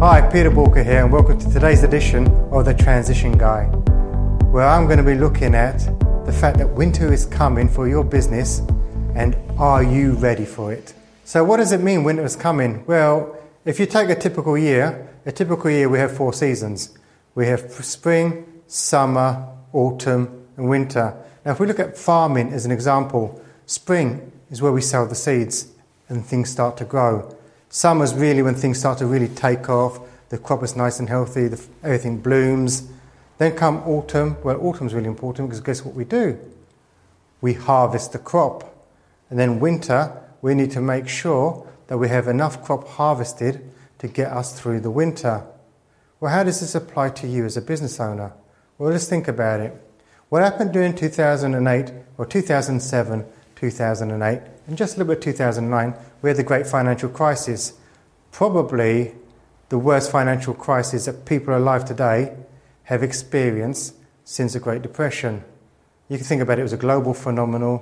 Hi, Peter Walker here, and welcome to today's edition of The Transition Guy, where I'm going to be looking at the fact that winter is coming for your business and are you ready for it? So, what does it mean winter is coming? Well, if you take a typical year, a typical year we have four seasons we have spring, summer, autumn, and winter. Now, if we look at farming as an example, spring is where we sow the seeds and things start to grow. Summer is really when things start to really take off, the crop is nice and healthy, the, everything blooms. Then come autumn. Well, autumn is really important because guess what we do? We harvest the crop. And then winter, we need to make sure that we have enough crop harvested to get us through the winter. Well, how does this apply to you as a business owner? Well, let's think about it. What happened during 2008 or 2007, 2008, and just a little bit 2009, we had the great financial crisis. Probably the worst financial crisis that people alive today have experienced since the Great Depression. You can think about it, it was a global phenomenon.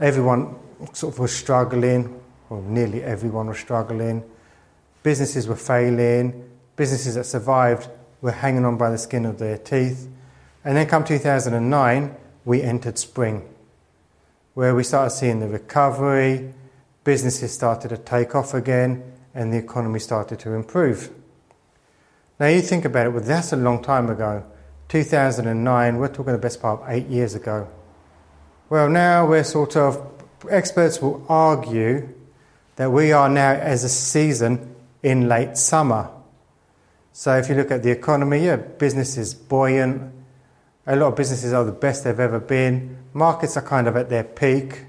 Everyone sort of was struggling, or nearly everyone was struggling. Businesses were failing. Businesses that survived were hanging on by the skin of their teeth. And then come 2009, we entered spring, where we started seeing the recovery, businesses started to take off again, and the economy started to improve. Now you think about it, well, that's a long time ago. 2009, we're talking the best part of eight years ago. Well, now we're sort of, experts will argue that we are now as a season in late summer. So if you look at the economy, yeah, business is buoyant. A lot of businesses are the best they've ever been. Markets are kind of at their peak.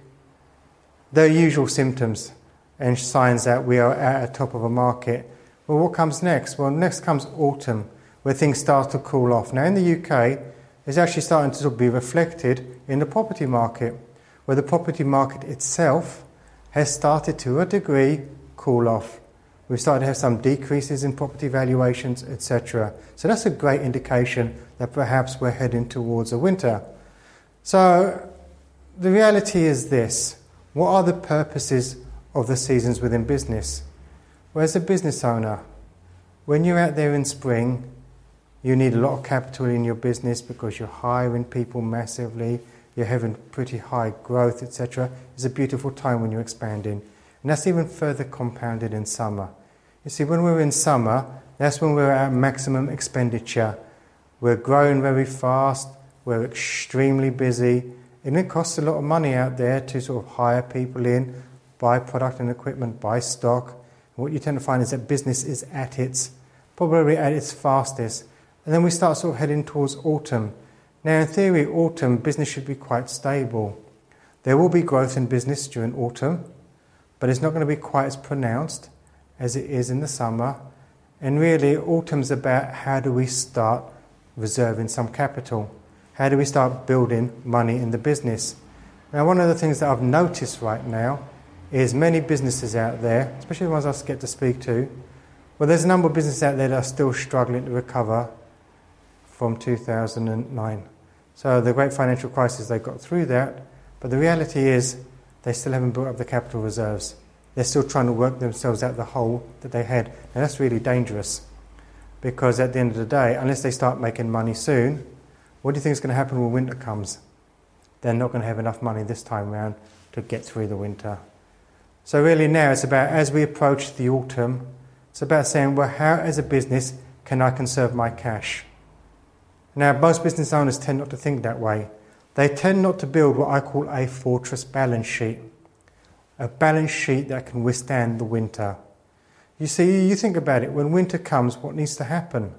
The usual symptoms and signs that we are at the top of a market. Well, what comes next? Well, next comes autumn, where things start to cool off. Now, in the UK, it's actually starting to be reflected in the property market, where the property market itself has started to a degree cool off. We've started to have some decreases in property valuations, etc. So that's a great indication that perhaps we're heading towards a winter. So the reality is this what are the purposes of the seasons within business? Well, a business owner, when you're out there in spring, you need a lot of capital in your business because you're hiring people massively, you're having pretty high growth, etc. It's a beautiful time when you're expanding. And that's even further compounded in summer. You see, when we're in summer, that's when we're at maximum expenditure. We're growing very fast, we're extremely busy, and it costs a lot of money out there to sort of hire people in, buy product and equipment, buy stock. And what you tend to find is that business is at its probably at its fastest. And then we start sort of heading towards autumn. Now, in theory, autumn business should be quite stable. There will be growth in business during autumn, but it's not going to be quite as pronounced as it is in the summer. And really, autumn's about how do we start reserving some capital? How do we start building money in the business? Now, one of the things that I've noticed right now is many businesses out there, especially the ones I get to speak to, well, there's a number of businesses out there that are still struggling to recover from 2009. So, the great financial crisis, they got through that, but the reality is they still haven't built up the capital reserves. They're still trying to work themselves out the hole that they had. And that's really dangerous because at the end of the day, unless they start making money soon, what do you think is going to happen when winter comes? They're not going to have enough money this time around to get through the winter. So, really, now it's about as we approach the autumn, it's about saying, well, how as a business can I conserve my cash? Now, most business owners tend not to think that way. They tend not to build what I call a fortress balance sheet a balance sheet that can withstand the winter. You see, you think about it, when winter comes, what needs to happen?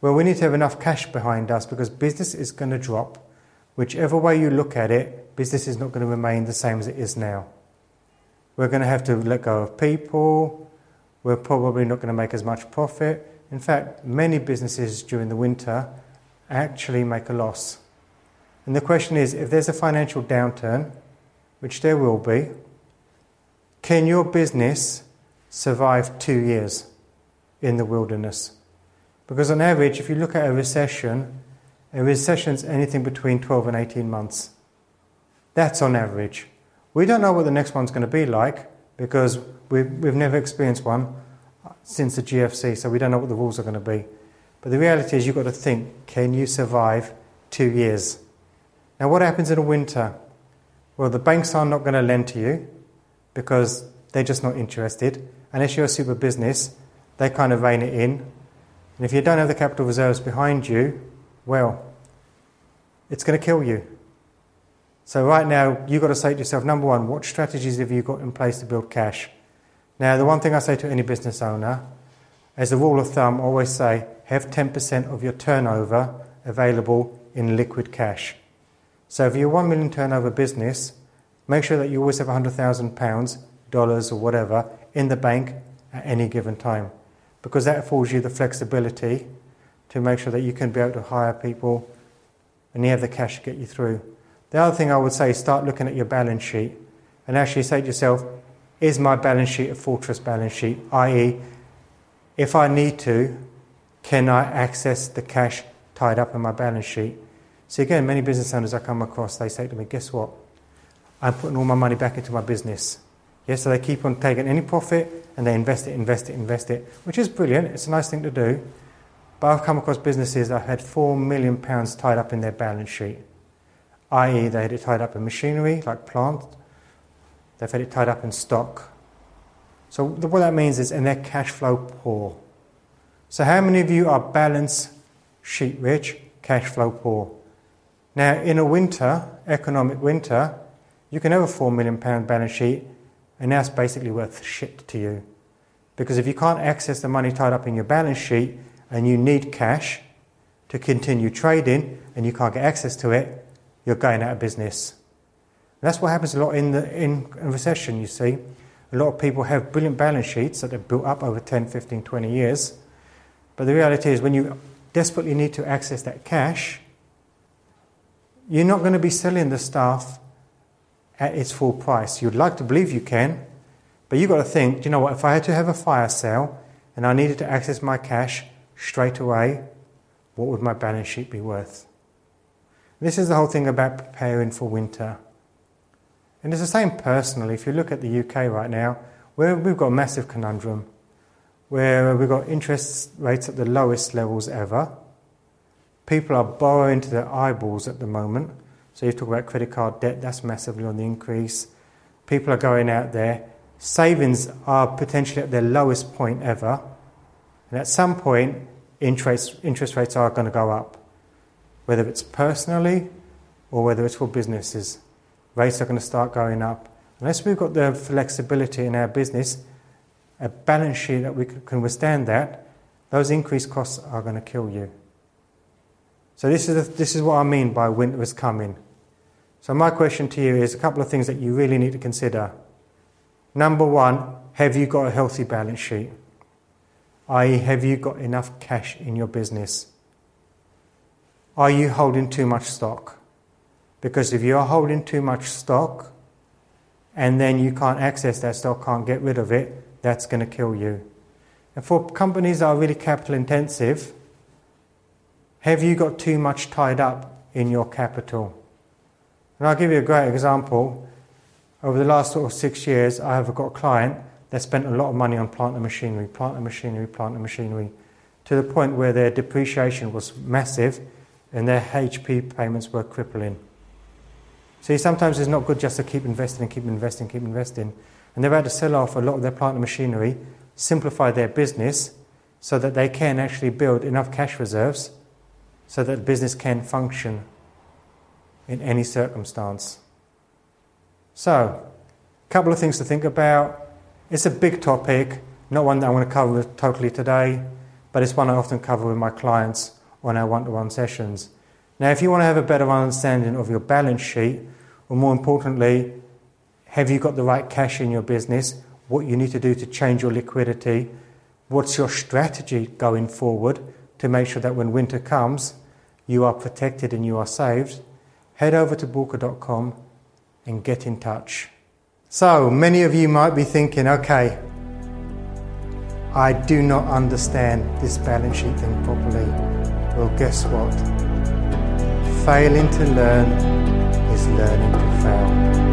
Well, we need to have enough cash behind us because business is going to drop. Whichever way you look at it, business is not going to remain the same as it is now. We're going to have to let go of people. We're probably not going to make as much profit. In fact, many businesses during the winter actually make a loss. And the question is if there's a financial downturn, which there will be, can your business survive two years in the wilderness? Because on average, if you look at a recession, a recession is anything between 12 and 18 months. That's on average. We don't know what the next one's going to be like because we've, we've never experienced one. since the GFC, so we don't know what the rules are going to be. But the reality is, you've got to think can you survive two years? Now, what happens in the winter? Well, the banks are not going to lend to you because they're just not interested. Unless you're a super business, they kind of rein it in. And if you don't have the capital reserves behind you, well, it's going to kill you. So, right now, you've got to say to yourself number one, what strategies have you got in place to build cash? Now, the one thing I say to any business owner, as a rule of thumb, always say have 10% of your turnover available in liquid cash. So, if you're a 1 million turnover business, make sure that you always have £100,000, dollars, or whatever in the bank at any given time because that affords you the flexibility to make sure that you can be able to hire people and you have the cash to get you through. The other thing I would say is start looking at your balance sheet and actually say to yourself, is my balance sheet a fortress balance sheet? i.e., if I need to, can I access the cash tied up in my balance sheet? So again, many business owners I come across, they say to me, guess what? I'm putting all my money back into my business. Yes, so they keep on taking any profit and they invest it, invest it, invest it, which is brilliant. It's a nice thing to do. But I've come across businesses that had four million pounds tied up in their balance sheet, i.e., they had it tied up in machinery like plant, they've had it tied up in stock. So what that means is, and their cash flow poor. So how many of you are balance sheet rich, cash flow poor? Now, in a winter, economic winter, you can have a four million pound balance sheet and that's basically worth shit to you. Because if you can't access the money tied up in your balance sheet and you need cash to continue trading and you can't get access to it, you're going out of business. And that's what happens a lot in, the, in recession, you see. A lot of people have brilliant balance sheets that they've built up over 10, 15, 20 years. But the reality is, when you desperately need to access that cash, you're not going to be selling the stuff at its full price. You'd like to believe you can, but you've got to think, you know what, if I had to have a fire sale and I needed to access my cash straight away, what would my balance sheet be worth? This is the whole thing about preparing for winter. And it's the same personally. If you look at the UK right now, where we've got a massive conundrum, where we've got interest rates at the lowest levels ever. People are borrowing to their eyeballs at the moment so you talk about credit card debt, that's massively on the increase. People are going out there. Savings are potentially at their lowest point ever. And at some point, interest, interest rates are going to go up, whether it's personally or whether it's for businesses. Rates are going to start going up. Unless we've got the flexibility in our business, a balance sheet that we can withstand that, those increased costs are going to kill you. So this is, this is what I mean by winter is coming. So, my question to you is a couple of things that you really need to consider. Number one, have you got a healthy balance sheet? I.e., have you got enough cash in your business? Are you holding too much stock? Because if you are holding too much stock and then you can't access that stock, can't get rid of it, that's going to kill you. And for companies that are really capital intensive, have you got too much tied up in your capital? And I'll give you a great example. Over the last sort of six years, I have got a client that spent a lot of money on plant and machinery, plant and machinery, plant and machinery, to the point where their depreciation was massive and their HP payments were crippling. See, sometimes it's not good just to keep investing and keep investing, keep investing. And they've had to sell off a lot of their plant and machinery, simplify their business so that they can actually build enough cash reserves so that the business can function in any circumstance. So, a couple of things to think about. It's a big topic, not one that I want to cover totally today, but it's one I often cover with my clients on our one to one sessions. Now, if you want to have a better understanding of your balance sheet, or more importantly, have you got the right cash in your business? What you need to do to change your liquidity? What's your strategy going forward to make sure that when winter comes, you are protected and you are saved? Head over to Bulka.com and get in touch. So, many of you might be thinking, okay, I do not understand this balance sheet thing properly. Well, guess what? Failing to learn is learning to fail.